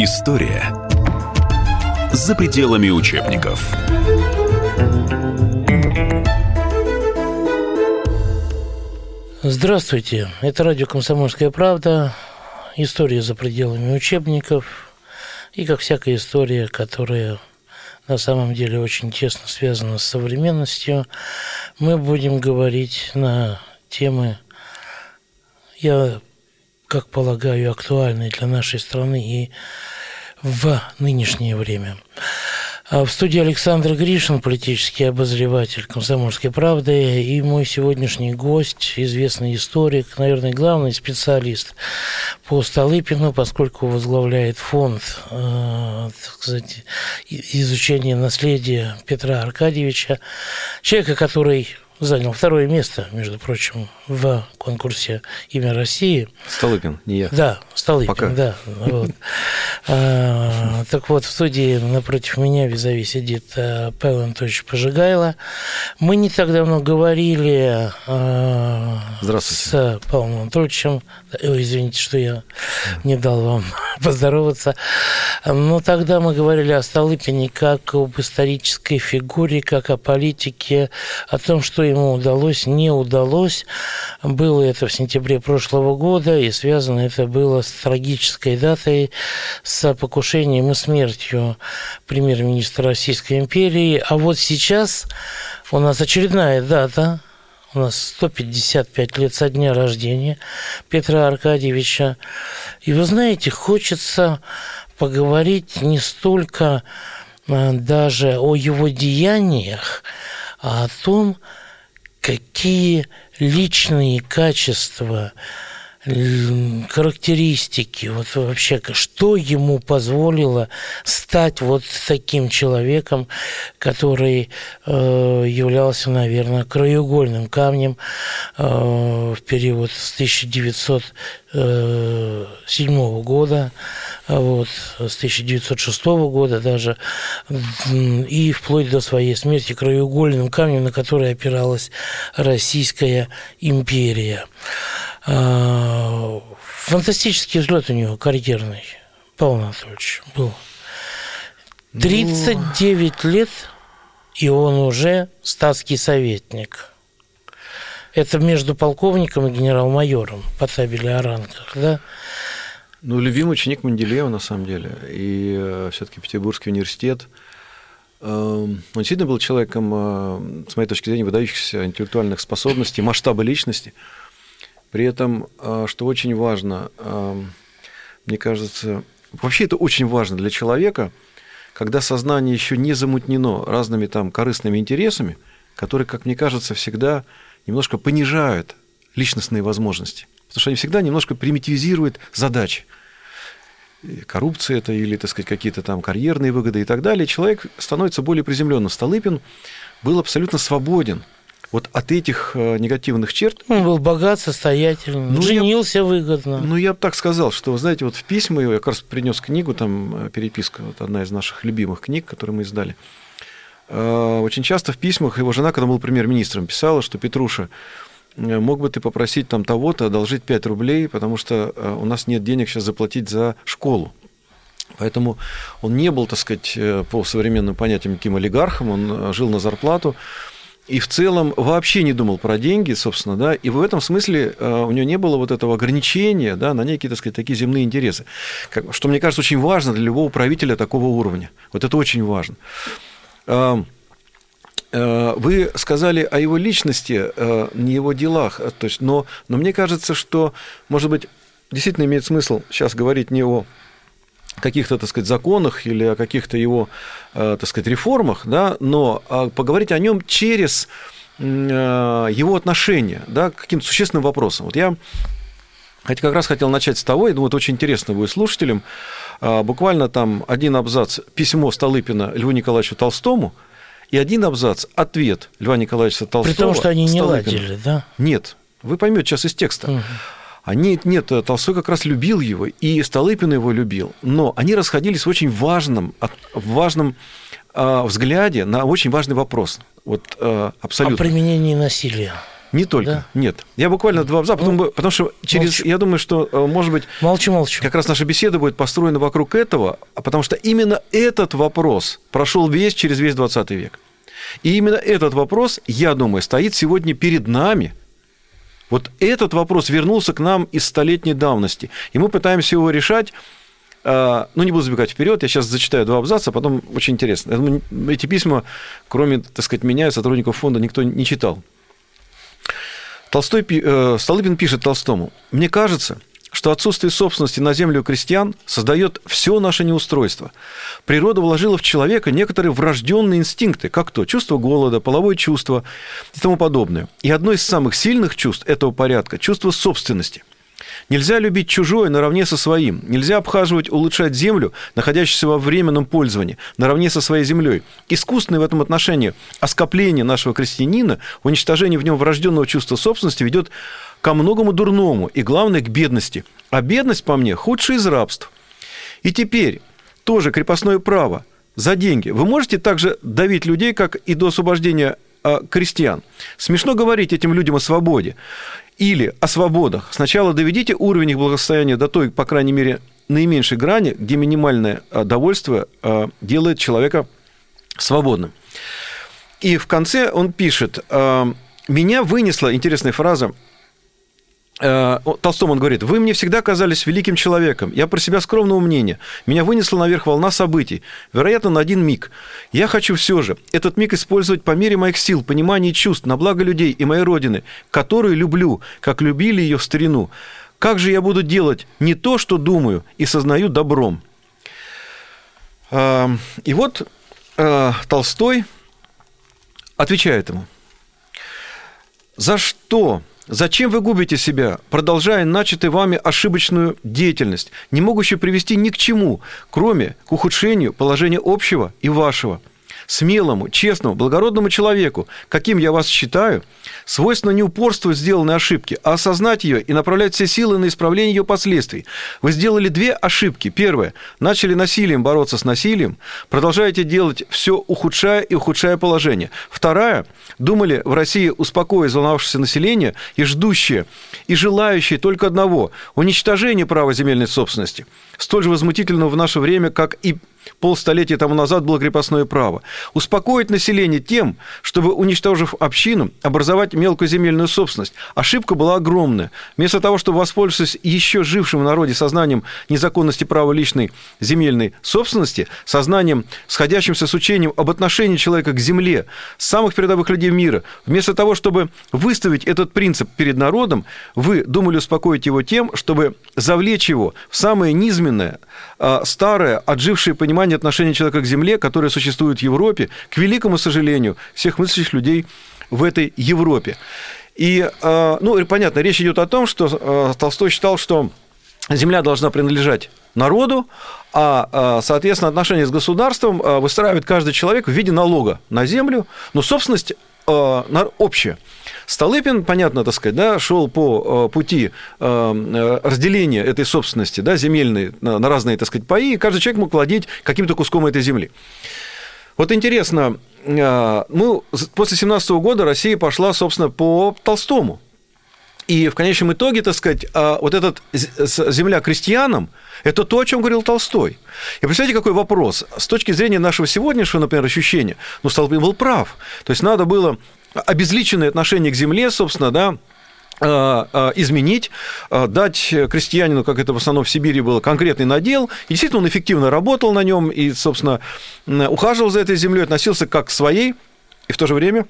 История. За пределами учебников. Здравствуйте, это радио «Комсомольская правда», история за пределами учебников. И, как всякая история, которая на самом деле очень тесно связана с современностью, мы будем говорить на темы, я как полагаю, актуальной для нашей страны и в нынешнее время. А в студии Александр Гришин, политический обозреватель «Комсомольской правды», и мой сегодняшний гость, известный историк, наверное, главный специалист по Столыпину, поскольку возглавляет фонд э, так сказать, изучения наследия Петра Аркадьевича, человека, который занял второе место, между прочим, в конкурсе «Имя России». Столыпин, не я. Да, Столыпин, Пока. да. Вот. А, так вот, в студии напротив меня визави сидит а, Павел Анатольевич Пожигайло. Мы не так давно говорили а, с Павлом Анатольевичем. Ой, извините, что я не дал вам поздороваться. Но тогда мы говорили о Столыпине как об исторической фигуре, как о политике, о том, что ему удалось, не удалось. Было это в сентябре прошлого года, и связано это было с трагической датой, с покушением и смертью премьер-министра Российской империи. А вот сейчас у нас очередная дата, у нас 155 лет со дня рождения Петра Аркадьевича. И вы знаете, хочется поговорить не столько а, даже о его деяниях, а о том, какие личные качества, характеристики, вот вообще, что ему позволило стать вот таким человеком, который э, являлся, наверное, краеугольным камнем э, в период с 1907 года, вот, с 1906 года даже, и вплоть до своей смерти краеугольным камнем, на который опиралась Российская империя. А, фантастический взлет у него карьерный, Павел Анатольевич, был. 39 ну... лет, и он уже статский советник. Это между полковником и генерал-майором по табели о рангах, да? Ну, любимый ученик Менделеева, на самом деле. И э, все-таки Петербургский университет. Э, он действительно был человеком, э, с моей точки зрения, выдающихся интеллектуальных способностей, масштаба личности – при этом, а, что очень важно, а, мне кажется, вообще это очень важно для человека, когда сознание еще не замутнено разными там корыстными интересами, которые, как мне кажется, всегда немножко понижают личностные возможности. Потому что они всегда немножко примитивизируют задачи. Коррупция это или, так сказать, какие-то там карьерные выгоды и так далее. Человек становится более приземленным. Столыпин был абсолютно свободен – вот от этих э, негативных черт... Он был богат, состоятельный, ну, женился я, выгодно. Ну, я бы так сказал, что, вы знаете, вот в письма, я как раз принес книгу, там э, переписка, вот одна из наших любимых книг, которую мы издали. Э, очень часто в письмах его жена, когда был премьер-министром, писала, что Петруша, мог бы ты попросить там того-то одолжить 5 рублей, потому что у нас нет денег сейчас заплатить за школу. Поэтому он не был, так сказать, по современным понятиям каким олигархом, он жил на зарплату, и в целом вообще не думал про деньги, собственно, да, и в этом смысле э, у него не было вот этого ограничения, да, на некие, так сказать, такие земные интересы, что, мне кажется, очень важно для любого правителя такого уровня. Вот это очень важно. Э, э, вы сказали о его личности, не его делах, то есть, но, но мне кажется, что, может быть, действительно имеет смысл сейчас говорить не о каких-то, так сказать, законах или о каких-то его, э, так сказать, реформах, да, но а, поговорить о нем через э, его отношение да, к каким-то существенным вопросам. Вот я Хотя как раз хотел начать с того, я думаю, это очень интересно будет слушателям. А, буквально там один абзац письмо Столыпина Льву Николаевичу Толстому и один абзац ответ Льва Николаевича Толстого. При том, что они не ладили, да? Нет. Вы поймете сейчас из текста. Угу. Они, нет, Толстой как раз любил его, и Столыпин его любил, но они расходились в очень важном, в важном э, взгляде на очень важный вопрос. Вот, э, абсолютно. О применении насилия. Не только, Да? нет. Я буквально два абзаца, потом, бы- потому что через, молчу. я думаю, что, э, может быть, Молчу, молчу. как раз наша беседа будет построена вокруг этого, а потому что именно этот вопрос прошел весь через весь 20 век. И именно этот вопрос, я думаю, стоит сегодня перед нами. Вот этот вопрос вернулся к нам из столетней давности. И мы пытаемся его решать. а, Ну, не буду забегать вперед, я сейчас зачитаю два абзаца, а потом очень интересно. Эти письма, кроме, так сказать, меня и сотрудников фонда, никто не читал. Толстой, э, Столыпин пишет Толстому, «Мне кажется, что отсутствие собственности на землю крестьян создает все наше неустройство. Природа вложила в человека некоторые врожденные инстинкты, как то чувство голода, половое чувство и тому подобное. И одно из самых сильных чувств этого порядка – чувство собственности. Нельзя любить чужое наравне со своим. Нельзя обхаживать, улучшать землю, находящуюся во временном пользовании, наравне со своей землей. Искусственное в этом отношении оскопление нашего крестьянина, уничтожение в нем врожденного чувства собственности ведет ко многому дурному и, главное, к бедности. А бедность, по мне, худшее из рабств. И теперь тоже крепостное право за деньги. Вы можете также давить людей, как и до освобождения а, крестьян. Смешно говорить этим людям о свободе или о свободах. Сначала доведите уровень их благосостояния до той, по крайней мере, наименьшей грани, где минимальное а, довольствие а, делает человека свободным. И в конце он пишет, меня вынесла, интересная фраза, Э, Толстому он говорит, вы мне всегда казались великим человеком. Я про себя скромного мнения. Меня вынесла наверх волна событий. Вероятно, на один миг. Я хочу все же этот миг использовать по мере моих сил, понимания и чувств на благо людей и моей Родины, которую люблю, как любили ее в старину. Как же я буду делать не то, что думаю, и сознаю добром? Э, И вот э, Толстой отвечает ему. За что Зачем вы губите себя, продолжая начатую вами ошибочную деятельность, не могущую привести ни к чему, кроме к ухудшению положения общего и вашего? Смелому, честному, благородному человеку, каким я вас считаю, свойственно не упорствовать в сделанной ошибки, а осознать ее и направлять все силы на исправление ее последствий. Вы сделали две ошибки. Первое. Начали насилием бороться с насилием. Продолжаете делать все, ухудшая и ухудшая положение. Вторая. Думали в России успокоить взволновавшееся население и ждущее, и желающее только одного – уничтожения права земельной собственности, столь же возмутительного в наше время, как и полстолетия тому назад было крепостное право. Успокоить население тем, чтобы, уничтожив общину, образовать мелкую земельную собственность. Ошибка была огромная. Вместо того, чтобы воспользоваться еще жившим в народе сознанием незаконности права личной земельной собственности, сознанием, сходящимся с учением об отношении человека к земле, самых передовых людей мира, вместо того, чтобы выставить этот принцип перед народом, вы думали успокоить его тем, чтобы завлечь его в самое низменное, а, старое, отжившее понимание отношения человека к земле, которое существует в Европе, к великому сожалению, всех мыслящих людей в этой Европе. И, а, ну, понятно, речь идет о том, что а, Толстой считал, что земля должна принадлежать народу, а, соответственно, отношения с государством выстраивает каждый человек в виде налога на землю, но собственность общая. Столыпин, понятно, так сказать, да, шел по пути разделения этой собственности, да, земельной на разные, так сказать, паи, и каждый человек мог владеть каким-то куском этой земли. Вот интересно, мы после 17 года Россия пошла, собственно, по Толстому. И в конечном итоге, так сказать, вот этот земля крестьянам, это то, о чем говорил Толстой. И представьте, какой вопрос. С точки зрения нашего сегодняшнего, например, ощущения, ну, Столыпин был прав. То есть надо было обезличенное отношение к земле, собственно, да, изменить, дать крестьянину, как это в основном в Сибири было, конкретный надел. И действительно, он эффективно работал на нем и, собственно, ухаживал за этой землей, относился как к своей, и в то же время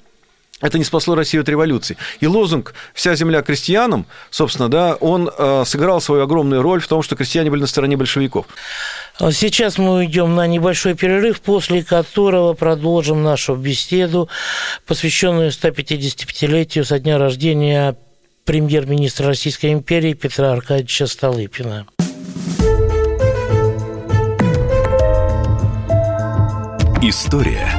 это не спасло Россию от революции. И лозунг «Вся земля крестьянам», собственно, да, он сыграл свою огромную роль в том, что крестьяне были на стороне большевиков. Сейчас мы уйдем на небольшой перерыв, после которого продолжим нашу беседу, посвященную 155-летию со дня рождения премьер-министра Российской империи Петра Аркадьевича Столыпина. История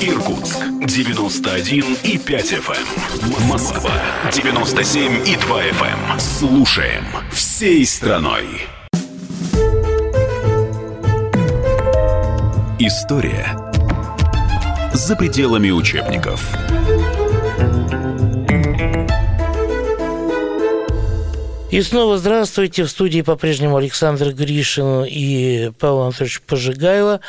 Эм. Иркутск 91 и 5 FM. Эм. Москва 97 и 2 FM. Слушаем всей страной. История за пределами учебников. И снова здравствуйте. В студии по-прежнему Александр Гришин и Павел Анатольевич Пожигайло,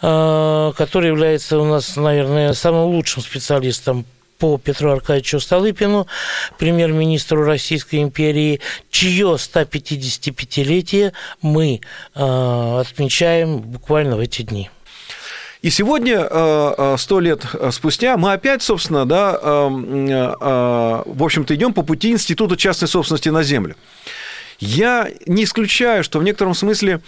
который является у нас, наверное, самым лучшим специалистом по Петру Аркадьевичу Столыпину, премьер-министру Российской империи, чье 155-летие мы э, отмечаем буквально в эти дни. И сегодня, э, э, сто лет спустя, мы опять, собственно, да, э, в общем-то, идем по пути Института частной собственности на землю. Я не исключаю, что в некотором смысле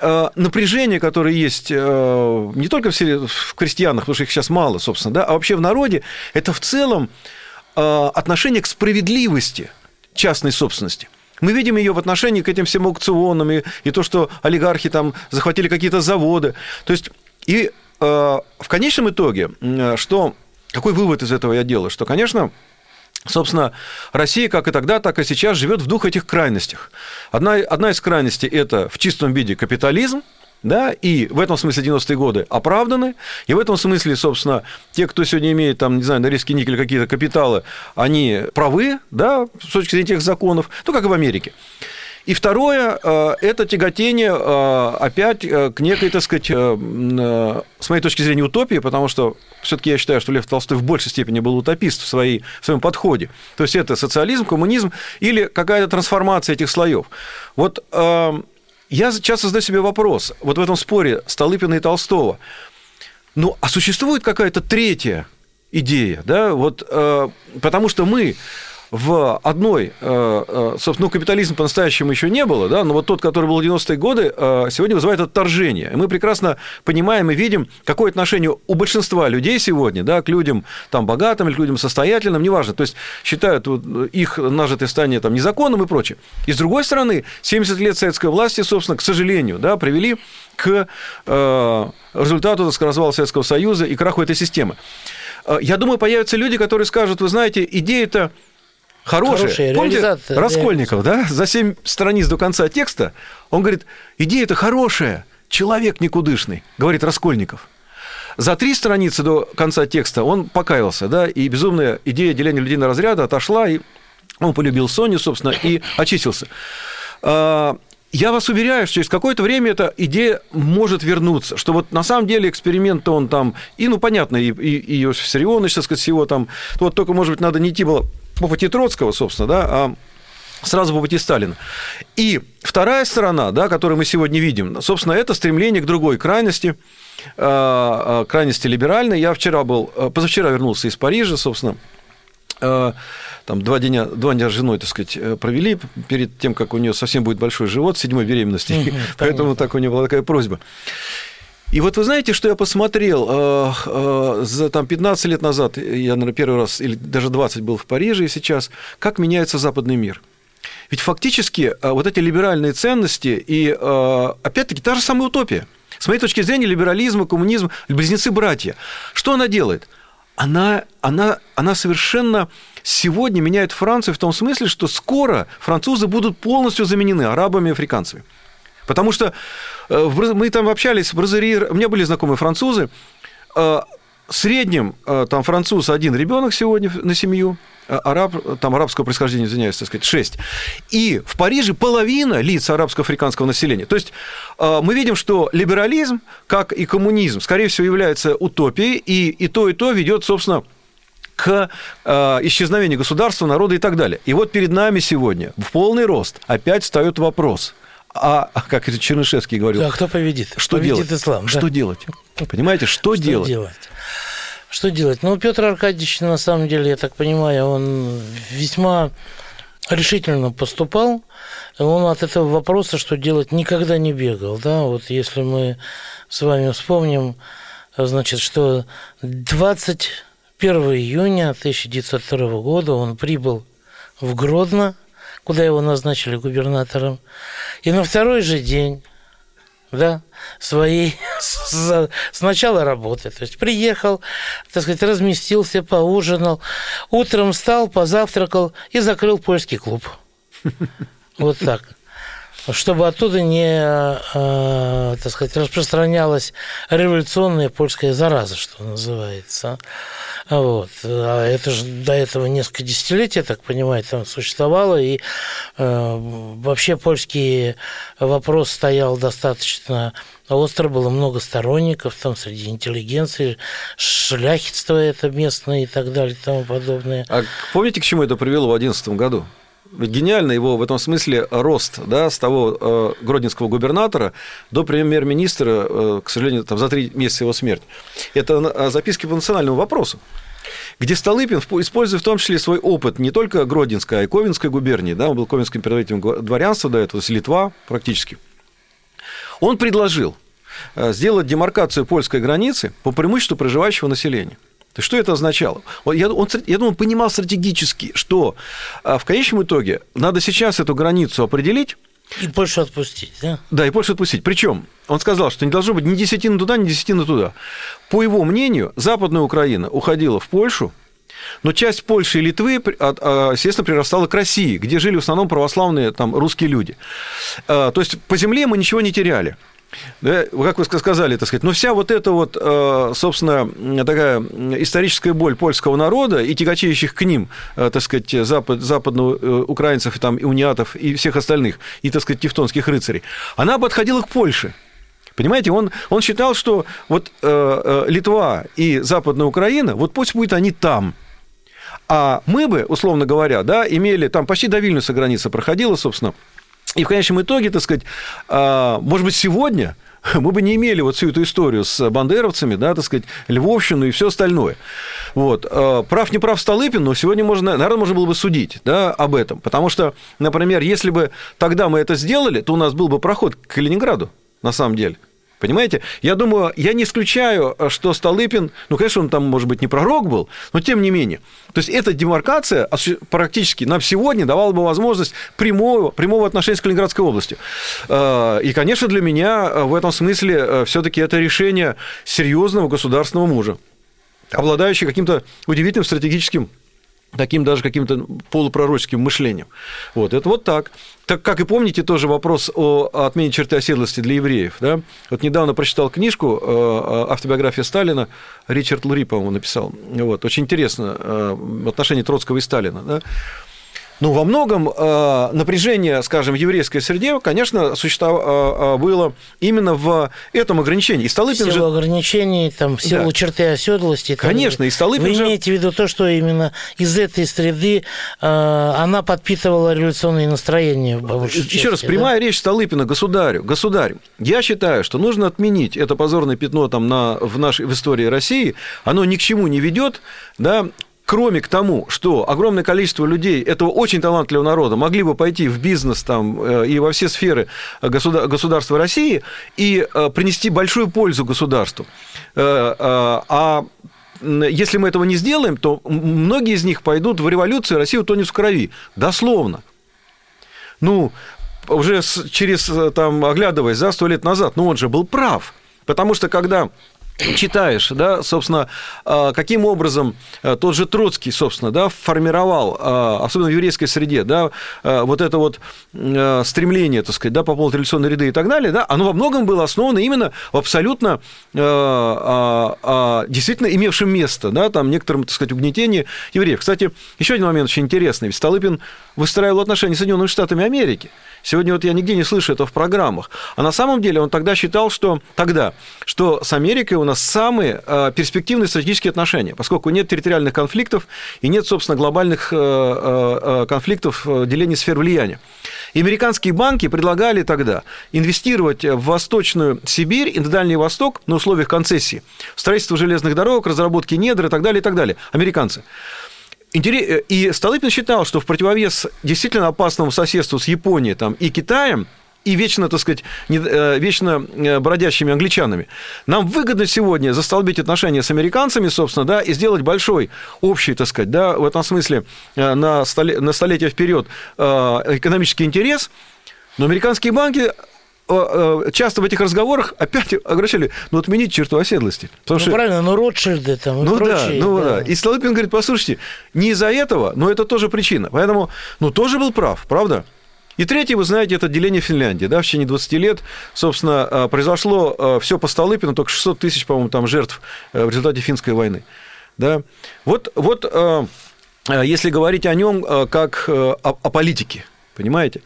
напряжение, которое есть не только в, в крестьянах, потому что их сейчас мало, собственно, да, а вообще в народе, это в целом отношение к справедливости частной собственности. Мы видим ее в отношении к этим всем аукционам и, и то, что олигархи там захватили какие-то заводы. То есть и Э, в конечном итоге, что, какой вывод из этого я делаю? Что, конечно, Собственно, Россия как и тогда, так и сейчас живет в двух этих крайностях. Одна, одна из крайностей – это в чистом виде капитализм, да, и в этом смысле 90-е годы оправданы, и в этом смысле, собственно, те, кто сегодня имеет, там, не знаю, на риске никель какие-то капиталы, они правы, да, с точки зрения тех законов, ну, как и в Америке. И второе э, – это тяготение э, опять э, к некой, так сказать, с моей точки зрения, утопии, потому что все таки я считаю, что Лев Толстой в большей степени был утопист в, своей, в своем подходе. То есть это социализм, коммунизм или какая-то трансформация этих слоев. Вот я часто задаю себе вопрос, вот в этом споре Столыпина и Толстого, ну, а существует какая-то третья идея, да, вот, потому что мы в одной, э, э, собственно, ну, капитализм по-настоящему еще не было, да, но вот тот, который был в 90-е годы, э, сегодня вызывает отторжение. И мы прекрасно понимаем и видим, какое отношение у большинства людей сегодня, да, к людям там богатым или к людям состоятельным, неважно, то есть считают их нажитое стание там незаконным и прочее. И с другой стороны, 70 лет советской власти, собственно, к сожалению, да, привели к результату, так сказать, развала Советского Союза и краху этой системы. Я думаю, появятся люди, которые скажут, вы знаете, идея-то хорошая. хорошая Помните, Раскольников, да, за семь страниц до конца текста, он говорит, идея-то хорошая, человек никудышный, говорит Раскольников. За три страницы до конца текста он покаялся, да, и безумная идея деления людей на разряды отошла, и он полюбил Соню, собственно, и очистился. А, я вас уверяю, что через какое-то время эта идея может вернуться, что вот на самом деле эксперимент он там, и, ну, понятно, и, и, и Иосиф Сарионович, так сказать, всего там, вот только, может быть, надо не идти было по пути Троцкого, собственно, да, а сразу по пути Сталина. И вторая сторона, да, которую мы сегодня видим, собственно, это стремление к другой крайности, а, а, крайности либеральной. Я вчера был, позавчера вернулся из Парижа, собственно, там два дня, два дня с женой, так сказать, провели перед тем, как у нее совсем будет большой живот, седьмой беременности, угу, поэтому так у нее была такая просьба. И вот вы знаете, что я посмотрел э, э, за там, 15 лет назад, я, наверное, первый раз, или даже 20 был в Париже и сейчас, как меняется западный мир. Ведь фактически э, вот эти либеральные ценности и, опять-таки, та же самая утопия. С моей точки зрения, либерализм и коммунизм – близнецы-братья. Что она делает? Она, она, она совершенно сегодня меняет Францию в том смысле, что скоро французы будут полностью заменены арабами и африканцами. Потому что э, мы там общались в Бразерии, у меня были знакомые французы, э, среднем э, там француз один ребенок сегодня на семью, араб, там арабского происхождения, извиняюсь, так сказать, 6. И в Париже половина лиц арабско-африканского населения. То есть мы видим, что либерализм, как и коммунизм, скорее всего, является утопией, и, и то, и то ведет, собственно, к исчезновению государства, народа и так далее. И вот перед нами сегодня в полный рост опять встает вопрос – а, как Чернышевский говорил... Да, кто победит? Что победит делать? ислам. Что да. делать? Понимаете, что, что делать? делать? Что делать? Ну, Петр Аркадьевич, на самом деле, я так понимаю, он весьма решительно поступал. Он от этого вопроса, что делать, никогда не бегал. Да? Вот если мы с вами вспомним, значит, что 21 июня 1902 года он прибыл в Гродно, куда его назначили губернатором. И на второй же день да, своей с, с начала работы. То есть приехал, так сказать, разместился, поужинал, утром встал, позавтракал и закрыл польский клуб. Вот так чтобы оттуда не, э, так сказать, распространялась революционная польская зараза, что называется. Вот. А это же до этого несколько десятилетий, я так понимаю, там существовало, и э, вообще польский вопрос стоял достаточно остро, было много сторонников там среди интеллигенции, шляхетство это местное и так далее и тому подобное. А помните, к чему это привело в 2011 году? Гениально его в этом смысле рост да, с того э, гродненского губернатора до премьер-министра, э, к сожалению, там, за три месяца его смерти. Это записки по национальному вопросу где Столыпин, используя в том числе свой опыт не только Гродненской, а и Ковенской губернии, да, он был ковенским представителем дворянства до этого, то Литва практически, он предложил э, сделать демаркацию польской границы по преимуществу проживающего населения. То что это означало? Я, он, я думаю, он понимал стратегически, что а, в конечном итоге надо сейчас эту границу определить, и Польшу отпустить, да? Да, и Польшу отпустить. Причем он сказал, что не должно быть ни десятины туда, ни десятины туда. По его мнению, Западная Украина уходила в Польшу, но часть Польши и Литвы, а, естественно, прирастала к России, где жили в основном православные там, русские люди. А, то есть по земле мы ничего не теряли. Да, как вы сказали, так сказать, но вся вот эта вот, э, собственно, такая историческая боль польского народа и тяготеющих к ним, э, так сказать, запад, западных э, и, там, и униатов, и всех остальных, и, так сказать, тевтонских рыцарей, она подходила к Польше. Понимаете, он, он считал, что вот Литва и Западная Украина, вот пусть будет они там, а мы бы, условно говоря, да, имели, там почти до Вильнюса граница проходила, собственно, и в конечном итоге, так сказать, а, может быть, сегодня мы бы не имели вот всю эту историю с бандеровцами, да, так сказать, Львовщину и все остальное. Вот. А, прав, не прав Столыпин, но сегодня можно, наверное, можно было бы судить да, об этом. Потому что, например, если бы тогда мы это сделали, то у нас был бы проход к Калининграду, на самом деле. Понимаете? Я думаю, я не исключаю, что Столыпин, ну, конечно, он там, может быть, не пророк был, но тем не менее. То есть эта демаркация практически нам сегодня давала бы возможность прямого, прямого отношения с Калининградской областью. А, и, конечно, для меня в этом смысле э, все-таки это решение серьезного государственного мужа, обладающего каким-то удивительным стратегическим таким даже каким-то полупророческим мышлением. Вот, это вот так. Так как и помните тоже вопрос о отмене черты оседлости для евреев. Да? Вот недавно прочитал книжку э, «Автобиография Сталина», Ричард Лури, по-моему, написал. Вот, очень интересно э, в отношении Троцкого и Сталина. Да? Ну, во многом э, напряжение, скажем, в еврейской среде, конечно, существовало э, было именно в этом ограничении. И Столыпин в силу же... ограничений, там, в силу да. черты оседлости. Конечно, и Столыпин Вы же... имеете в виду то, что именно из этой среды э, она подпитывала революционные настроения, в Еще части, раз, да? прямая речь Столыпина государю. Государь, я считаю, что нужно отменить это позорное пятно там на, в нашей в истории России. Оно ни к чему не ведет, да, кроме к тому, что огромное количество людей этого очень талантливого народа могли бы пойти в бизнес там, э, и во все сферы государства России и э, принести большую пользу государству. Э, а если мы этого не сделаем, то многие из них пойдут в революцию, Россия утонет в крови. Дословно. Ну, уже через, там, оглядываясь за сто лет назад, ну, он же был прав. Потому что когда читаешь, да, собственно, а, каким образом а, тот же Троцкий, собственно, да, формировал, а, особенно в еврейской среде, да, вот это вот стремление, так сказать, да, по поводу революционной ряды и так далее, да, оно во многом было основано именно в абсолютно действительно имевшем место, да, там некоторым, так сказать, угнетении евреев. Кстати, еще один момент очень интересный. Столыпин выстраивал отношения с Соединенными Штатами Америки. Сегодня вот я нигде не слышу это в программах. А на самом деле он тогда считал, что тогда, что с Америкой у нас самые э, перспективные стратегические отношения, поскольку нет территориальных конфликтов и нет, собственно, глобальных э, э, конфликтов деления сфер влияния. И американские банки предлагали тогда инвестировать в Восточную Сибирь и на Дальний Восток на условиях концессии, строительство железных дорог, разработки недр и так далее, и так далее. Американцы. Э, и Столыпин считал, что в противовес действительно опасному соседству с Японией там, и Китаем, и вечно, так сказать, не, э, вечно э, бродящими англичанами. Нам выгодно сегодня застолбить отношения с американцами, собственно, да, и сделать большой общий, так сказать, да, в этом смысле на, столе, на столетие вперед экономический интерес, но американские банки часто в этих разговорах опять обращали, ну, отменить черту оседлости. Потому ну, что... правильно, ну, Ротшильды там ну, прочие. Да, ну, да. да. И Столыпин говорит, послушайте, не из-за этого, но это тоже причина. Поэтому, ну, тоже был прав, правда? И третье, вы знаете, это деление Финляндии. Да, в течение 20 лет, собственно, э, произошло э, все по Столыпину, только 600 тысяч, по-моему, там жертв э, в результате финской войны. Да? Вот, вот если говорить о нем как о, о политике, понимаете?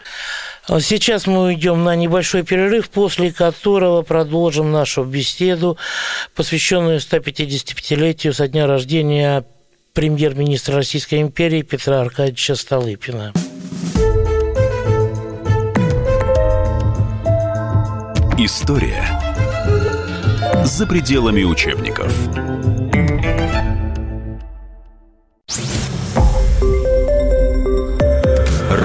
Сейчас мы уйдем на небольшой перерыв, после которого продолжим нашу беседу, посвященную 155-летию со дня рождения премьер-министра Российской империи Петра Аркадьевича Столыпина. История за пределами учебников.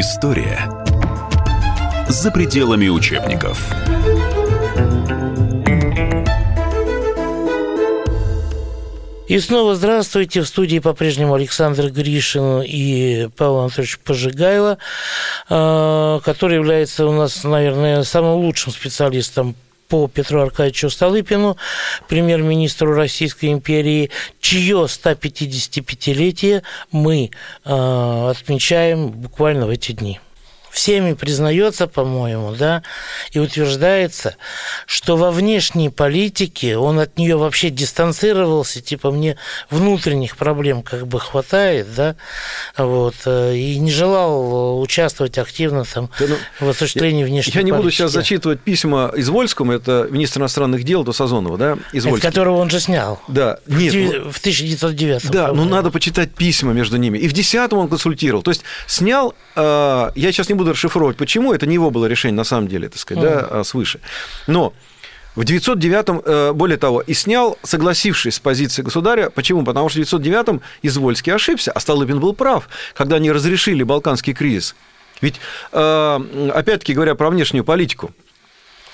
История за пределами учебников. И снова здравствуйте. В студии по-прежнему Александр Гришин и Павел Анатольевич Пожигайло, э, который является у нас, наверное, самым лучшим специалистом по Петру Аркадьевичу Столыпину, премьер-министру Российской империи, чье 155-летие мы э, отмечаем буквально в эти дни всеми признается, по-моему, да, и утверждается, что во внешней политике он от нее вообще дистанцировался, типа мне внутренних проблем как бы хватает, да, вот, э, и не желал участвовать активно там да, ну, в осуществлении внешней Я не политики. буду сейчас зачитывать письма из Вольскому, это министр иностранных дел до Сазонова, да, из Вольского. которого он же снял. Да, нет. В 1909 ну, Да, но ну, надо почитать письма между ними. И в 10 он консультировал. То есть снял, э, я сейчас не буду расшифровывать, почему, это не его было решение на самом деле, так сказать, mm. да, свыше. Но в 909-м, э, более того, и снял, согласившись с позицией государя. Почему? Потому что в 909-м Извольский ошибся, а Столыпин был прав, когда они разрешили Балканский кризис. Ведь, э, опять-таки, говоря про внешнюю политику,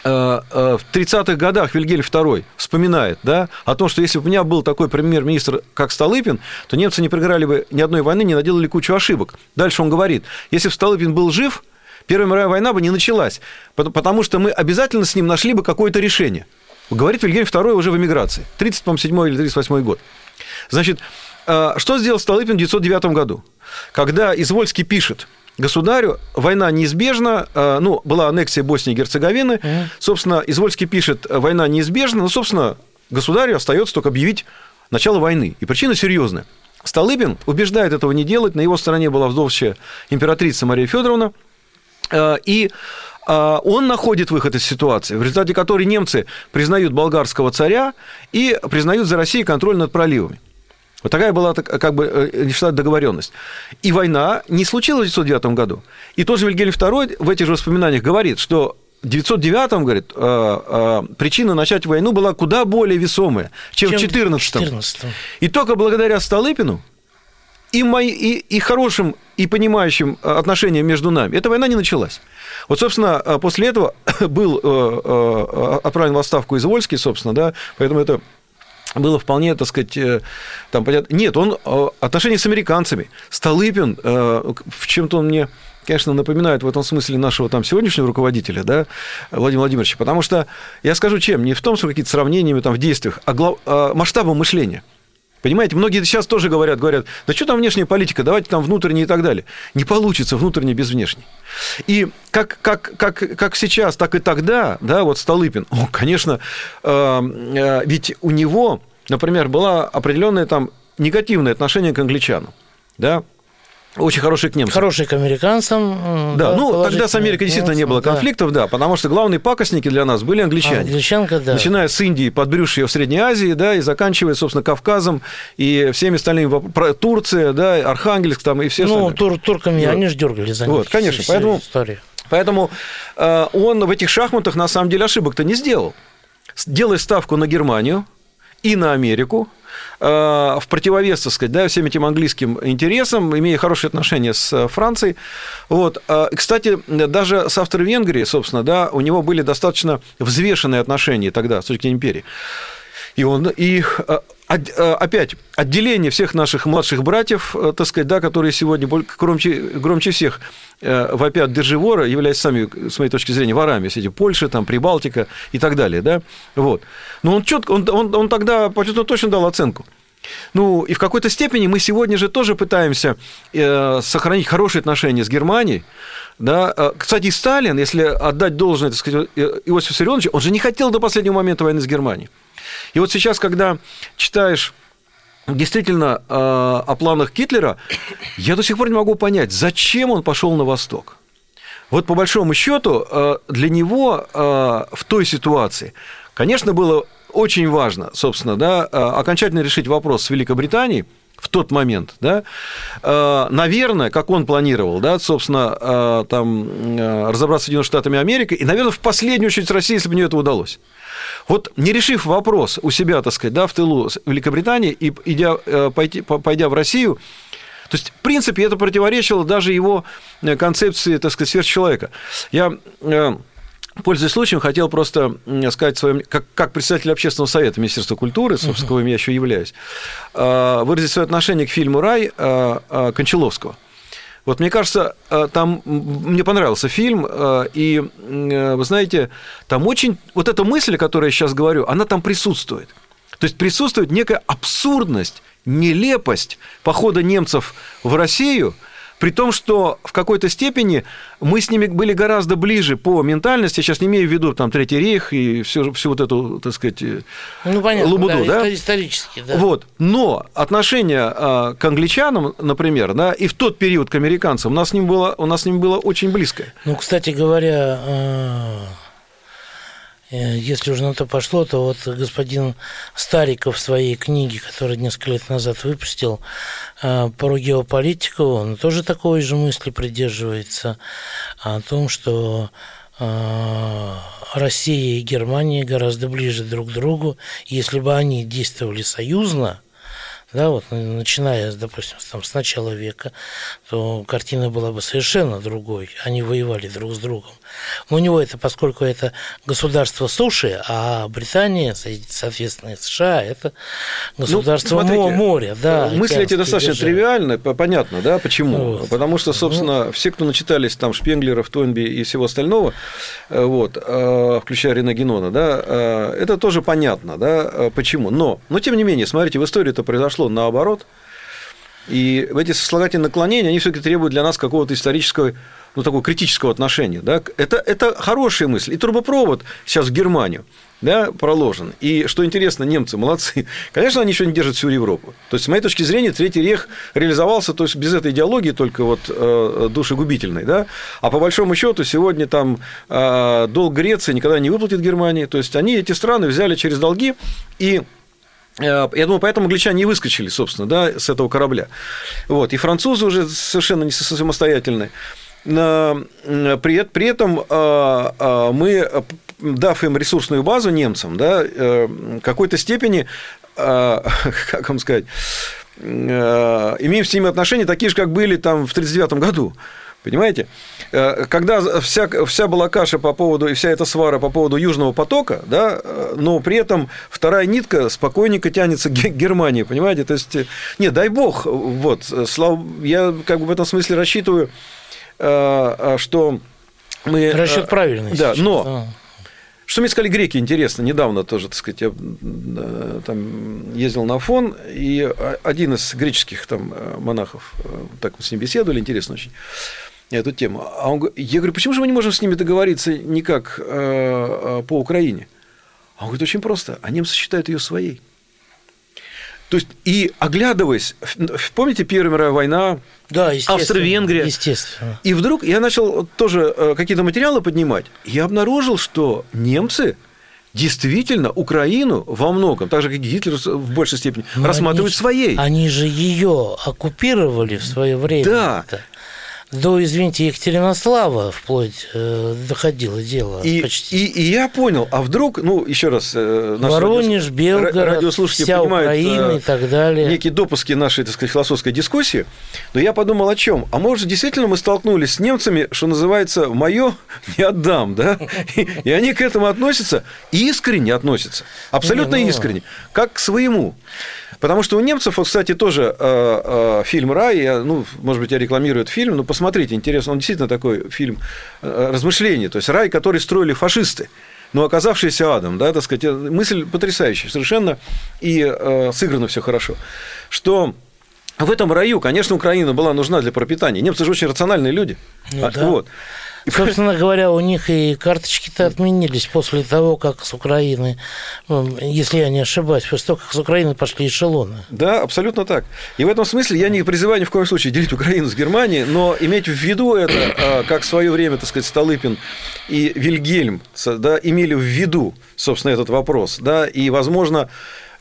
в 30-х годах Вильгельм II вспоминает да, о том, что если бы у меня был такой премьер-министр, как Столыпин, то немцы не проиграли бы ни одной войны, не наделали кучу ошибок. Дальше он говорит, если бы Столыпин был жив, Первая мировая война бы не началась, потому что мы обязательно с ним нашли бы какое-то решение. Говорит Вильгельм II уже в эмиграции. 37 или 38 год. Значит, а, что сделал Столыпин в 1909 году? Когда Извольский пишет, государю, война неизбежна, а, ну, была аннексия Боснии и Герцеговины, mm. собственно, Извольский пишет, война неизбежна, ну, собственно, государю остается только объявить начало войны. И причина серьезная. Столыпин убеждает этого не делать, на его стороне была вдовщая императрица Мария Федоровна, Э, и э, он находит выход из ситуации, в результате которой немцы признают болгарского царя и признают за Россией контроль над проливами. Вот такая была как бы э, договоренность. И война не случилась в 1909 году. И тоже Вильгельм II в этих же воспоминаниях говорит, что в 909 говорит, причина начать войну была куда более весомая, чем, чем в 14 И только благодаря Столыпину и, мои, и, и хорошим, и понимающим э, отношениям между нами, эта война не началась. Вот, собственно, э, после этого был э, отправлен в отставку из Вольский, собственно, да, поэтому это было вполне, так сказать, там понятно. Нет, он отношения с американцами. Столыпин, в чем-то он мне конечно, напоминает в этом смысле нашего там сегодняшнего руководителя, да, Владимира Владимировича, потому что, я скажу чем, не в том, что какие-то сравнениями там в действиях, а глав... масштабом мышления. Понимаете, многие сейчас тоже говорят, говорят, да что там внешняя политика, давайте там внутренняя и так далее. Не получится внутренне без внешней. И как, как, как, как сейчас, так и тогда, да, вот Столыпин, он, конечно, э, э, ведь у него, например, было определенное там негативное отношение к англичанам, да, очень хороший к немцам. Хороший к американцам. Да, да ну тогда с Америкой действительно не было конфликтов, да. да, потому что главные пакостники для нас были англичане. Англичанка, да. Начиная с Индии, подбрюшья в Средней Азии, да, и заканчивая, собственно, Кавказом и всеми остальными, Турция, да, Архангельск там и все Ну, тур, турками, вот. они же дергали за них. Вот, конечно, все, поэтому, история. поэтому э, он в этих шахматах на самом деле ошибок-то не сделал. Делая ставку на Германию и на Америку, э, в противовес, так сказать, да, всем этим английским интересам, имея хорошие отношения с э, Францией. Вот. Э, кстати, даже с Австро-Венгрией, собственно, да, у него были достаточно взвешенные отношения тогда с точки империи. И он и опять отделение всех наших младших братьев, так сказать, да, которые сегодня громче, громче всех вопят держи вора, являясь сами, с моей точки зрения, ворами, все эти Польша, там, Прибалтика и так далее, да, вот. Но он четко, он, он, он тогда почему-то точно дал оценку. Ну, и в какой-то степени мы сегодня же тоже пытаемся э, сохранить хорошие отношения с Германией. Да? Э, кстати, Сталин, если отдать должное, так сказать, э, Иосифу Виссарионовичу, он же не хотел до последнего момента войны с Германией. И вот сейчас, когда читаешь действительно о планах Гитлера, я до сих пор не могу понять, зачем он пошел на восток. Вот по большому счету для него в той ситуации, конечно, было очень важно, собственно, да, а, окончательно решить вопрос с Великобританией, в тот момент, да, а, наверное, как он планировал, да, собственно, а, там разобраться с Соединенными Штатами Америки, и, наверное, в последнюю очередь с Россией, если бы мне это удалось. Вот не решив вопрос у себя, так сказать, да, в тылу Великобритании и идя, пойти, пойдя в Россию, то есть, в принципе, это противоречило даже его э, концепции, так сказать, сверхчеловека. Я э, Пользуясь случаем, хотел просто сказать своим, как, как председатель общественного совета Министерства культуры, собственно, uh-huh. я еще являюсь, выразить свое отношение к фильму «Рай» Кончаловского. Вот мне кажется, там мне понравился фильм, и вы знаете, там очень вот эта мысль, о которой я сейчас говорю, она там присутствует. То есть присутствует некая абсурдность, нелепость похода немцев в Россию – при том, что в какой-то степени мы с ними были гораздо ближе по ментальности, я сейчас не имею в виду там Третий рейх и всю, всю вот эту, так сказать, ну, понятно, лабуду, да, да? исторически, да. Вот. Но отношение а, к англичанам, например, да, и в тот период к американцам у нас с ним было, у нас с ним было очень близкое. Ну, кстати говоря, Э, если уже на то пошло, то вот господин Стариков в своей книге, которую несколько лет назад выпустил, э, про геополитику, он тоже такой же мысли придерживается о том, что э, Россия и Германия гораздо ближе друг к другу. Если бы они действовали союзно, да, вот начиная, допустим, там, с начала века, то картина была бы совершенно другой. Они воевали друг с другом. Но у него это, поскольку это государство суши, а Британия, соответственно, США, это государство ну, смотрите, моря. Да, мысли эти достаточно бежали. тривиальны, понятно, да, почему? Вот. Потому что, собственно, ну, все, кто начитались там Шпенглеров, Тойнби и всего остального, э, вот, э, включая Рена Генона, да, э, это тоже понятно, да, почему. Но, но, тем не менее, смотрите, в истории это произошло наоборот, и эти сослагательные наклонения, они все-таки требуют для нас какого-то исторического ну, такого критического отношения. Да? Это, это хорошая мысль. И трубопровод сейчас в Германию да, проложен. И что интересно, немцы молодцы. Конечно, они еще не держат всю Европу. То есть, с моей точки зрения, Третий Рех реализовался то есть, без этой идеологии только вот э, душегубительной. Да? А по большому счету сегодня там э, долг Греции никогда не выплатит Германии. То есть, они эти страны взяли через долги и э, я думаю, поэтому англичане и выскочили, собственно, да, с этого корабля. Вот. И французы уже совершенно не самостоятельные. При, при этом а, а, мы, дав им ресурсную базу немцам, да, э, в какой-то степени, а, как вам сказать, э, имеем с ними отношения такие же, как были там в 1939 году. Понимаете? Э, когда вся, вся была каша по поводу, и вся эта свара по поводу Южного потока, да, но при этом вторая нитка спокойненько тянется к Германии, понимаете? То есть, не, дай бог, вот, я как бы в этом смысле рассчитываю, что мы... Э, Расчет правильный. Да, сейчас. но... Что мне сказали греки, интересно, недавно тоже, так сказать, я там ездил на фон, и один из греческих там монахов, так мы с ним беседовали, интересно очень, эту тему. А он, я говорю, почему же мы не можем с ними договориться никак по Украине? А он говорит, очень просто, а немцы считают ее своей. То есть, и оглядываясь, помните Первая мировая война, Да. Австро-Венгрия. Естественно. И вдруг я начал тоже э, какие-то материалы поднимать. Я обнаружил, что немцы действительно Украину во многом, так же как и Гитлер в большей степени, Но рассматривают они своей. Они же ее оккупировали в свое время. Да. До, извините, Екатеринослава вплоть э, доходило дело И, почти. и, и я понял, а вдруг, ну, еще раз, э, Воронеж, радиос- Белгород, ра- радиослушатели вся понимают, Украина э, и так далее. некие допуски нашей, так сказать, философской дискуссии, но я подумал о чем? А может, действительно мы столкнулись с немцами, что называется, мое не отдам, да? И, и они к этому относятся, и искренне относятся, абсолютно Не, ну- искренне, как к своему. Потому что у немцев, вот, кстати, тоже э, э, фильм «Рай», я, ну, может быть, я рекламирую этот фильм, но посмотрите, интересно, он действительно такой фильм э, размышления, то есть рай, который строили фашисты, но оказавшийся адом, да, так сказать, мысль потрясающая совершенно, и э, сыграно все хорошо, что в этом раю, конечно, Украина была нужна для пропитания. Немцы же очень рациональные люди. Ну А, да. вот. Собственно говоря, у них и карточки-то отменились после того, как с Украины, если я не ошибаюсь, после того, как с Украины пошли эшелоны. Да, абсолютно так. И в этом смысле я не призываю ни в коем случае делить Украину с Германией, но иметь в виду это, а, как в свое время, так сказать, Столыпин и Вильгельм да, имели в виду, собственно, этот вопрос. Да, и, возможно,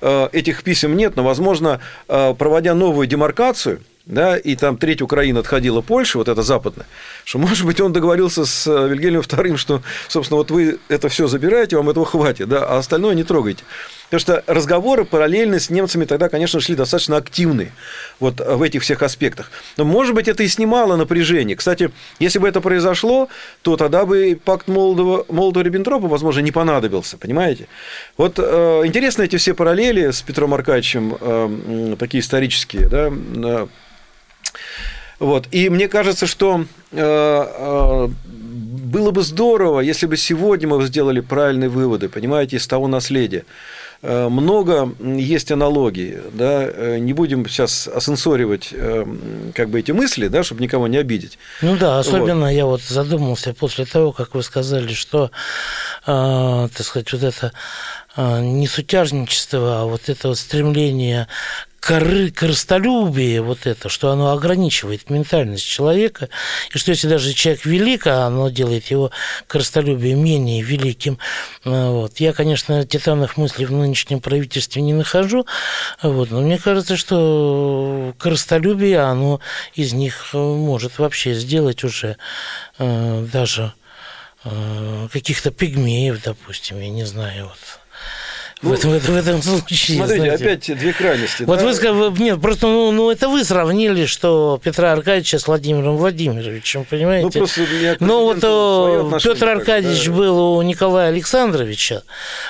э, этих писем нет, но, возможно, э, проводя новую демаркацию, да, и там треть Украины отходила Польше, вот это западная, что, может быть, он договорился с э, Вильгельмом II, что, собственно, вот вы это все забираете, вам этого хватит, да, а остальное не трогайте. Потому что разговоры параллельно с немцами тогда, конечно, шли достаточно активные вот в этих всех аспектах. Но, может быть, это и снимало напряжение. Кстати, если бы это произошло, то тогда бы пакт Молотова- Молотова-Риббентропа, возможно, не понадобился, понимаете? Вот э, интересны эти все параллели с Петром Аркадьевичем, э, такие исторические, да, э, вот. И мне кажется, что э, э, было бы здорово, если бы сегодня мы сделали правильные выводы, понимаете, из того наследия. Э, Много есть аналогий, да, не будем сейчас осенсоривать как бы эти мысли, да, чтобы никого не обидеть. Ну да, особенно я вот задумался после того, как вы сказали, что, э, так сказать, вот это не сутяжничество, а вот это вот стремление коры, корыстолюбие, вот это, что оно ограничивает ментальность человека, и что если даже человек велик, а оно делает его корыстолюбие менее великим. э, Вот. Я, конечно, титанных мыслей в нынешнем правительстве не нахожу, вот, но мне кажется, что корыстолюбие, оно из них э, может вообще сделать уже э, даже э, каких-то пигмеев, допустим, я не знаю, вот. В, Ну, этом, в, этом, в этом случае. Смотрите, знаете. опять две крайности. Вот да. вы нет, просто, ну, ну, это вы сравнили, что Петра Аркадьевича с Владимиром Владимировичем, понимаете? Ну, просто Ну, вот э, Петр Аркадьевич да. был у Николая Александровича,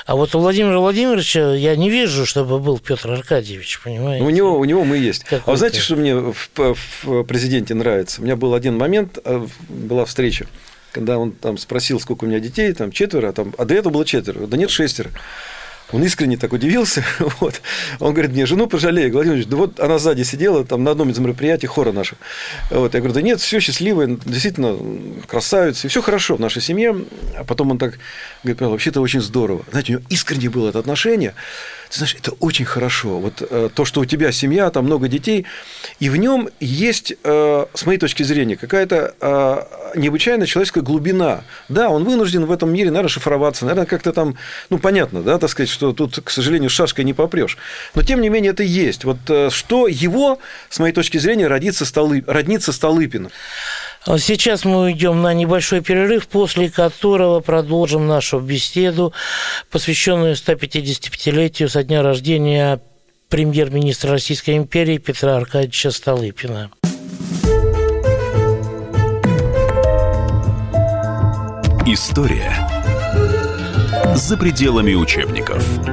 а вот у Владимира Владимировича я не вижу, чтобы был Петр Аркадьевич, понимаете? У него, у него мы есть. А Какой-то. вы знаете, что мне в, в президенте нравится? У меня был один момент, э, была встреча, когда он там спросил, сколько у меня детей, там четверо, а, там, а до этого было четверо, да нет, шестеро. Он искренне так удивился. Вот. Он говорит, мне жену пожалею. Владимир Владимирович, да вот она сзади сидела там на одном из мероприятий хора нашего. Вот. Я говорю, да нет, все счастливые, действительно красавицы, и все хорошо в нашей семье. А потом он так говорит, «Павел, вообще-то очень здорово. Знаете, у него искренне было это отношение. Ты знаешь, это очень хорошо. Вот э, то, что у тебя семья, там много детей, и в нем есть, э, с моей точки зрения, какая-то э, необычайная человеческая глубина. Да, он вынужден в этом мире, наверное, шифроваться, наверное, как-то там, ну, понятно, да, так сказать, что тут, к сожалению, шашкой не попрешь. Но, тем не менее, это есть. Вот э, что его, с моей точки зрения, родится Столы... роднится Столыпину. А Сейчас мы уйдем на небольшой перерыв, после которого продолжим нашу беседу, посвященную 155-летию со дня рождения премьер-министра Российской империи Петра Аркадьевича Столыпина. История за пределами учебников.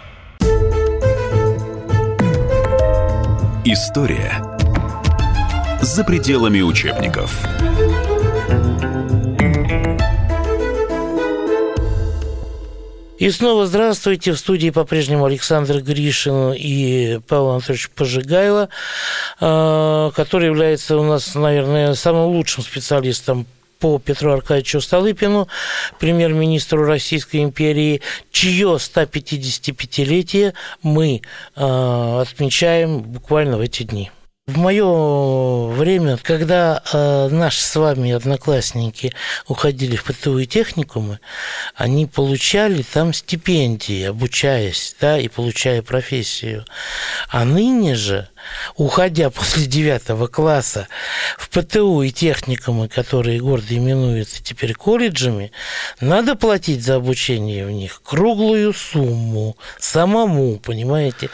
История за пределами учебников. И снова здравствуйте. В студии по-прежнему Александр Гришин и Павел Анатольевич Пожигайло, э, который является у нас, наверное, самым лучшим специалистом по Петру Аркадьевичу Столыпину, премьер-министру Российской империи, чье 155-летие мы э, отмечаем буквально в эти дни. В мое время, когда э, наши с вами одноклассники уходили в ПТУ техникумы, они получали там стипендии, обучаясь, да, и получая профессию. А ныне же уходя после девятого класса в ПТУ и техникумы, которые гордо именуются теперь колледжами, надо платить за обучение в них круглую сумму самому, понимаете?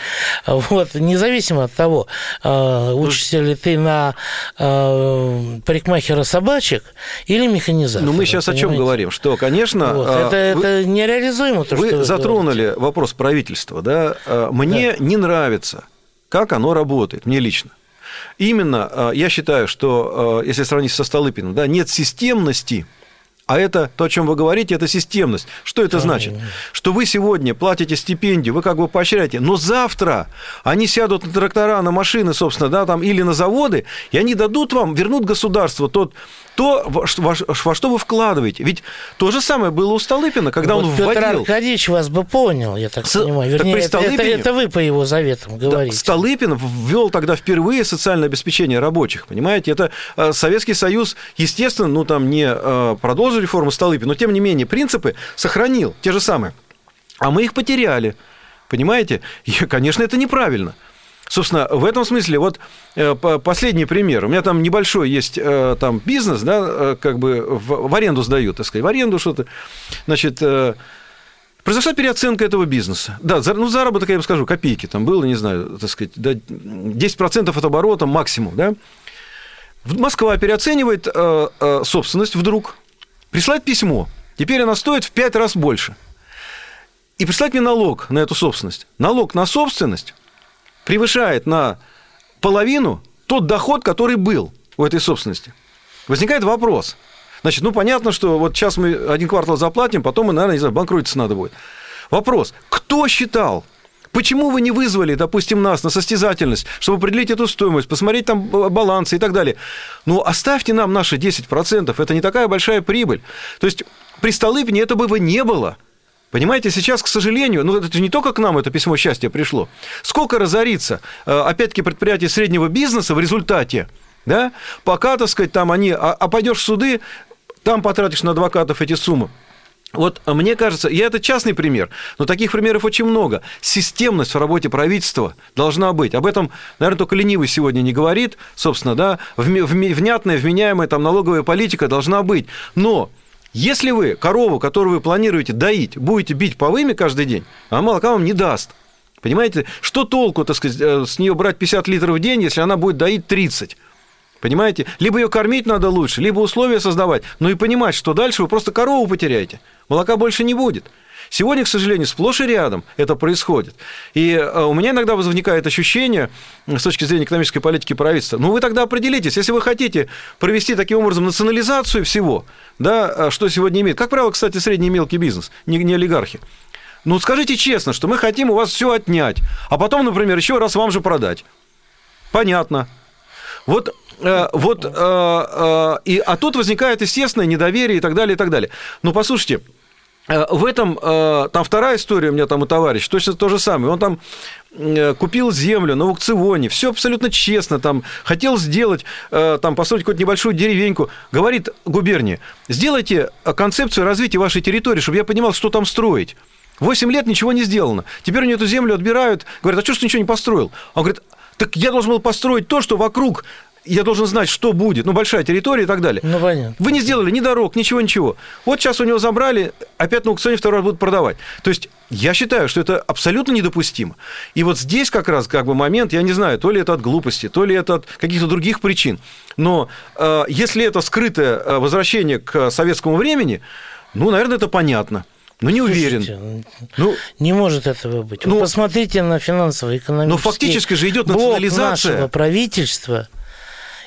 Вот, независимо от того, а, учишься ли ты на а, парикмахера собачек или механизатора. Ну, мы сейчас понимаете? о чем говорим? Что, конечно... Вот, а, это, вы, это нереализуемо. То, вы что затронули говорите. вопрос правительства. Да? Мне да. не нравится как оно работает, мне лично. Именно э, я считаю, что э, если сравнить со Столыпиным, да, нет системности, а это то, о чем вы говорите, это системность. Что это значит? Что вы сегодня платите стипендию, вы как бы поощряете, но завтра они сядут на трактора, на машины, собственно, да, там, или на заводы, и они дадут вам, вернут государству тот то, во, во, во что вы вкладываете. Ведь то же самое было у Столыпина, когда вот он Петр вводил... Петр Аркадьевич вас бы понял, я так С... понимаю. Вернее, так Столыпине... это, это вы по его заветам говорите. Да, Столыпин ввел тогда впервые социальное обеспечение рабочих, понимаете? Это э, Советский Союз, естественно, ну там не э, продолжил реформу Столыпина, но тем не менее принципы сохранил, те же самые. А мы их потеряли. Понимаете? И, конечно, это неправильно. Собственно, в этом смысле, вот э, последний пример. У меня там небольшой есть э, там бизнес, да, э, как бы в, в аренду сдают, так сказать, в аренду что-то. Значит, произошла переоценка этого бизнеса. Да, ну, заработок, я вам скажу, копейки там было, не знаю, так сказать, да, 10% от оборота максимум, да. Москва переоценивает собственность вдруг, присылает письмо. Теперь она стоит в 5 раз больше. И присылает мне налог на эту собственность. Налог на собственность превышает на половину тот доход, который был у этой собственности. Возникает вопрос. Значит, ну понятно, что вот сейчас мы один квартал заплатим, потом мы, наверное, не знаю, банкротиться надо будет. Вопрос. Кто считал, Почему вы не вызвали, допустим, нас на состязательность, чтобы определить эту стоимость, посмотреть там балансы и так далее? Ну, оставьте нам наши 10%, это не такая большая прибыль. То есть при Столыпине этого бы не было – Понимаете, сейчас, к сожалению, ну это не только к нам это письмо счастья пришло. Сколько разорится, э, опять-таки, предприятий среднего бизнеса в результате, да, пока, так сказать, там они, а, а пойдешь в суды, там потратишь на адвокатов эти суммы. Вот мне кажется, я это частный пример, но таких примеров очень много. Системность в работе правительства должна быть. Об этом, наверное, только ленивый сегодня не говорит, собственно, да, внятная, вменяемая там налоговая политика должна быть. Но если вы корову, которую вы планируете доить, будете бить по выме каждый день, она молока вам не даст. Понимаете, что толку, так сказать, э, с нее брать 50 литров в день, если она будет доить 30? Понимаете? Либо ее кормить надо лучше, либо условия создавать, но и понимать, что дальше вы просто корову потеряете. Молока больше не будет. Сегодня, к сожалению, сплошь и рядом это происходит. И э, у меня иногда возникает ощущение с точки зрения экономической политики правительства, ну вы тогда определитесь, если вы хотите провести таким образом национализацию всего, да, а что сегодня имеет, как правило, кстати, средний и мелкий бизнес, не, не олигархи, ну, скажите честно, что мы хотим у вас все отнять, а потом, например, еще раз вам же продать. Понятно. Вот э, вот, э, э, и, а тут возникает естественное недоверие и так далее, и так далее. Но послушайте, Э, в этом, э, там вторая история у меня там у товарища, точно то же самое. Он там э, купил землю на аукционе, все абсолютно честно, там, хотел сделать, там, построить какую-то небольшую деревеньку. Говорит губерния, сделайте концепцию развития вашей территории, чтобы я понимал, что там строить. Восемь лет ничего не сделано. Теперь у нее эту землю отбирают, говорят, а что ж ты ничего не построил? Он говорит, так я должен был построить то, что вокруг я должен знать, что будет, ну, большая территория и так далее. Ну, понятно. Вы не сделали ни дорог, ничего, ничего. Вот сейчас у него забрали, опять на аукционе второй раз будут продавать. То есть, я считаю, что это абсолютно недопустимо. И вот здесь как раз как бы момент, я не знаю, то ли это от глупости, то ли это от каких-то других причин. Но э, если это скрытое э, возвращение к советскому времени, ну, наверное, это понятно. Ну, не Слушайте, уверен. Ну, не может этого быть. Ну, Вы посмотрите на финансово-экономический Но фактически же идет национализация. нашего правительства,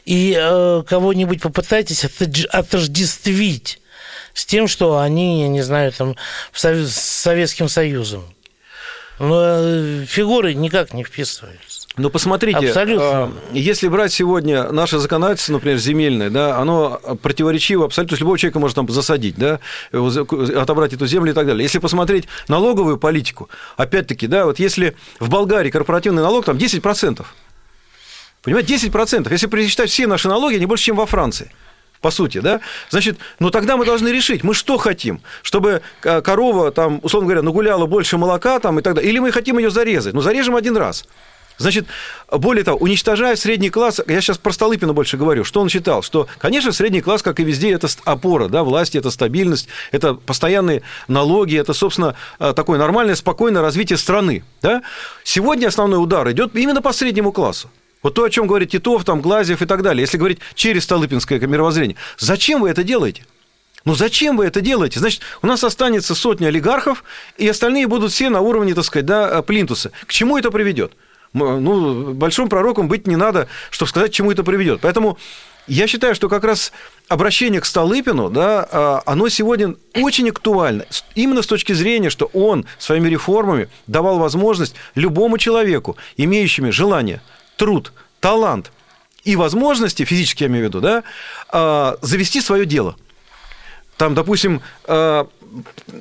и э, кого-нибудь попытайтесь отождествить с тем, что они, я не знаю, там, с Советским Союзом. Но э, фигуры никак не вписываются. Но посмотрите, абсолютно. А, если брать сегодня наше законодательство, например, земельное, да, оно противоречиво абсолютно, то есть любого человека может там засадить, да, отобрать эту землю и так далее. Если посмотреть налоговую политику, опять-таки, да, вот если в Болгарии корпоративный налог там 10%, понимаете, 10%, если пересчитать все наши налоги, они больше, чем во Франции по сути, да? Значит, ну тогда мы должны решить, мы что хотим? Чтобы э, корова, там, условно говоря, нагуляла больше молока там, и так далее, или мы хотим ее зарезать? Ну, зарежем один раз. Значит, более того, уничтожая средний класс, я сейчас про Столыпина больше говорю, что он считал, что, конечно, средний класс, как и везде, это опора, да, власти, это стабильность, это постоянные налоги, это, собственно, э, такое нормальное, спокойное развитие страны, да. Сегодня основной удар идет именно по среднему классу. Вот то, о чем говорит Титов, там, Глазьев и так далее. Если говорить через Столыпинское мировоззрение, зачем вы это делаете? Ну зачем вы это делаете? Значит, у нас останется сотня олигархов, и остальные будут все на уровне, так сказать, да, плинтуса. К чему это приведет? Ну, большим пророком быть не надо, чтобы сказать, к чему это приведет. Поэтому я считаю, что как раз обращение к Столыпину, да, а, оно сегодня очень актуально. Именно с точки зрения, что он своими реформами давал возможность любому человеку, имеющему желание труд, талант и возможности, физически я имею в виду, да, а, завести свое дело. Там, допустим, а,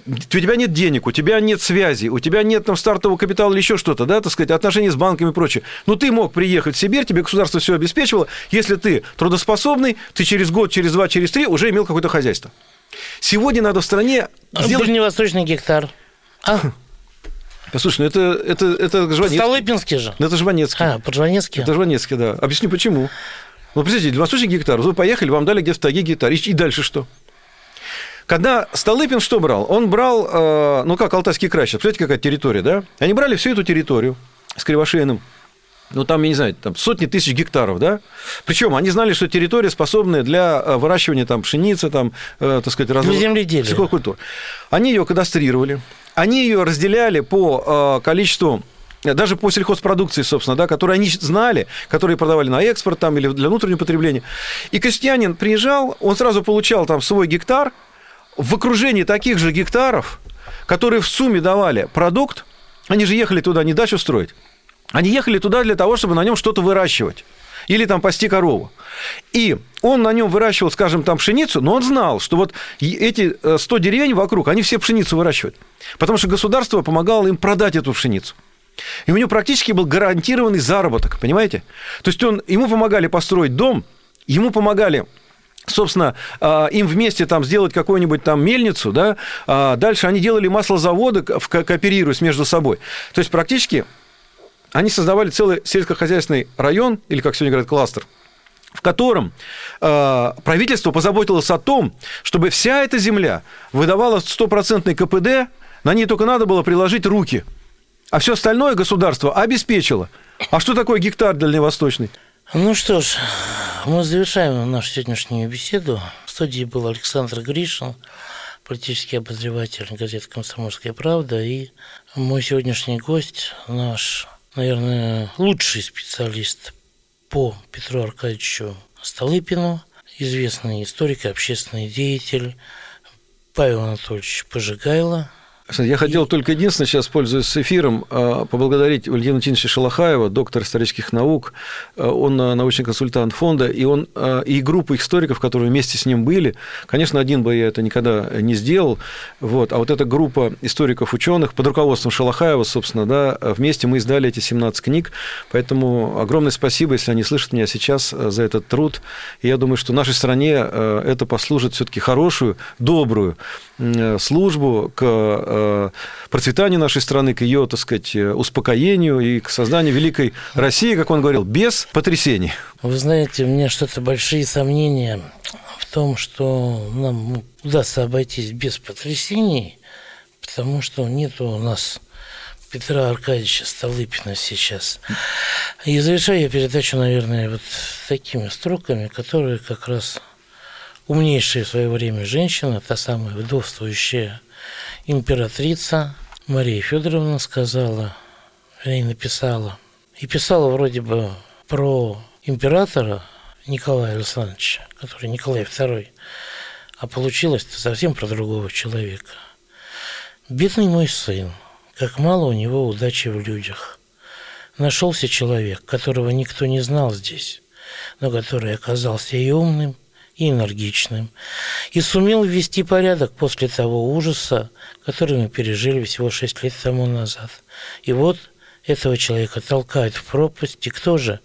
у тебя нет денег, у тебя нет связи, у тебя нет там стартового капитала или еще что-то, да, так сказать, отношения с банками и прочее. Но ты мог приехать в Сибирь, тебе государство все обеспечивало. Если ты трудоспособный, ты через год, через два, через три уже имел какое-то хозяйство. Сегодня надо в стране сделать... Дальневосточный гектар. А? Послушай, ну это, это, это Жванецкий. Столыпинский же. Ну это Жванецкий. А, под Жванецкий. Это Жванецкий, да. Объясню, почему. Ну, представьте, дальневосточный гектар. Вы поехали, вам дали гектаги гектар. И дальше что? Когда Столыпин что брал? Он брал, э, ну как Алтайский край сейчас, представляете, какая территория, да? Они брали всю эту территорию с Кривошеиным, ну, там, я не знаю, там сотни тысяч гектаров, да? Причем они знали, что территория способная для э, выращивания там пшеницы, там, э, так сказать, разных сельхозкультур. Они ее кадастрировали, они ее разделяли по э, количеству даже по сельхозпродукции, собственно, да, которые они знали, которые продавали на экспорт там, или для внутреннего потребления. И крестьянин приезжал, он сразу получал там свой гектар в окружении таких же гектаров, которые в сумме давали продукт, они же ехали туда не дачу строить, они ехали туда для того, чтобы на нем что-то выращивать или там пасти корову. И он на нем выращивал, скажем, там пшеницу, но он знал, что вот эти 100 э, деревень вокруг, они все пшеницу выращивают. Потому что государство помогало им продать эту пшеницу. И у него практически был гарантированный заработок, понимаете? То есть он, ему помогали построить дом, ему помогали собственно, э, им вместе там сделать какую-нибудь там мельницу, да, а дальше они делали маслозаводы, кооперируясь между собой. То есть практически они создавали целый сельскохозяйственный район, или, как сегодня говорят, кластер, в котором э, правительство позаботилось о том, чтобы вся эта земля выдавала стопроцентный КПД, на ней только надо было приложить руки, а все остальное государство обеспечило. А что такое гектар дальневосточный? Ну что ж, мы завершаем нашу сегодняшнюю беседу. В студии был Александр Гришин, политический обозреватель газеты «Комсомольская правда», и мой сегодняшний гость, наш наверное, лучший специалист по Петру Аркадьевичу Столыпину, известный историк и общественный деятель Павел Анатольевич Пожигайло – я хотел только единственное, сейчас, пользуясь эфиром, а, поблагодарить Валентина Валентиновича Шалахаева, доктор исторических наук. А, он а, научный консультант фонда, и он и группу историков, которые вместе с ним были. Конечно, один бы я это никогда не сделал. Вот. А вот эта группа историков, ученых под руководством Шалахаева, собственно, да, вместе мы издали эти 17 книг. Поэтому огромное спасибо, если они слышат меня сейчас, за этот труд. И я думаю, что нашей стране это послужит все-таки хорошую, добрую службу к Э, процветанию нашей страны, к ее, так сказать, успокоению и к созданию великой России, как он говорил, без потрясений. Вы знаете, у меня что-то большие сомнения в том, что нам удастся обойтись без потрясений, потому что нет у нас Петра Аркадьевича Столыпина сейчас. И завершаю я передачу, наверное, вот такими строками, которые как раз умнейшая в свое время женщина, та самая вдовствующая императрица Мария Федоровна сказала, и написала, и писала вроде бы про императора Николая Александровича, который Николай II, а получилось совсем про другого человека. Бедный мой сын, как мало у него удачи в людях. Нашелся человек, которого никто не знал здесь, но который оказался и умным, и энергичным, и сумел ввести порядок после того ужаса, который мы пережили всего шесть лет тому назад. И вот этого человека толкают в пропасть. И кто же?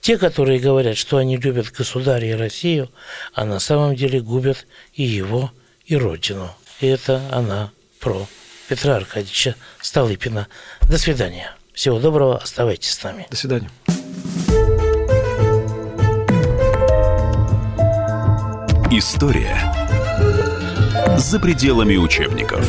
Те, которые говорят, что они любят государя и Россию, а на самом деле губят и его, и родину. И это она про Петра Аркадьевича Столыпина. До свидания. Всего доброго. Оставайтесь с нами. До свидания. История за пределами учебников.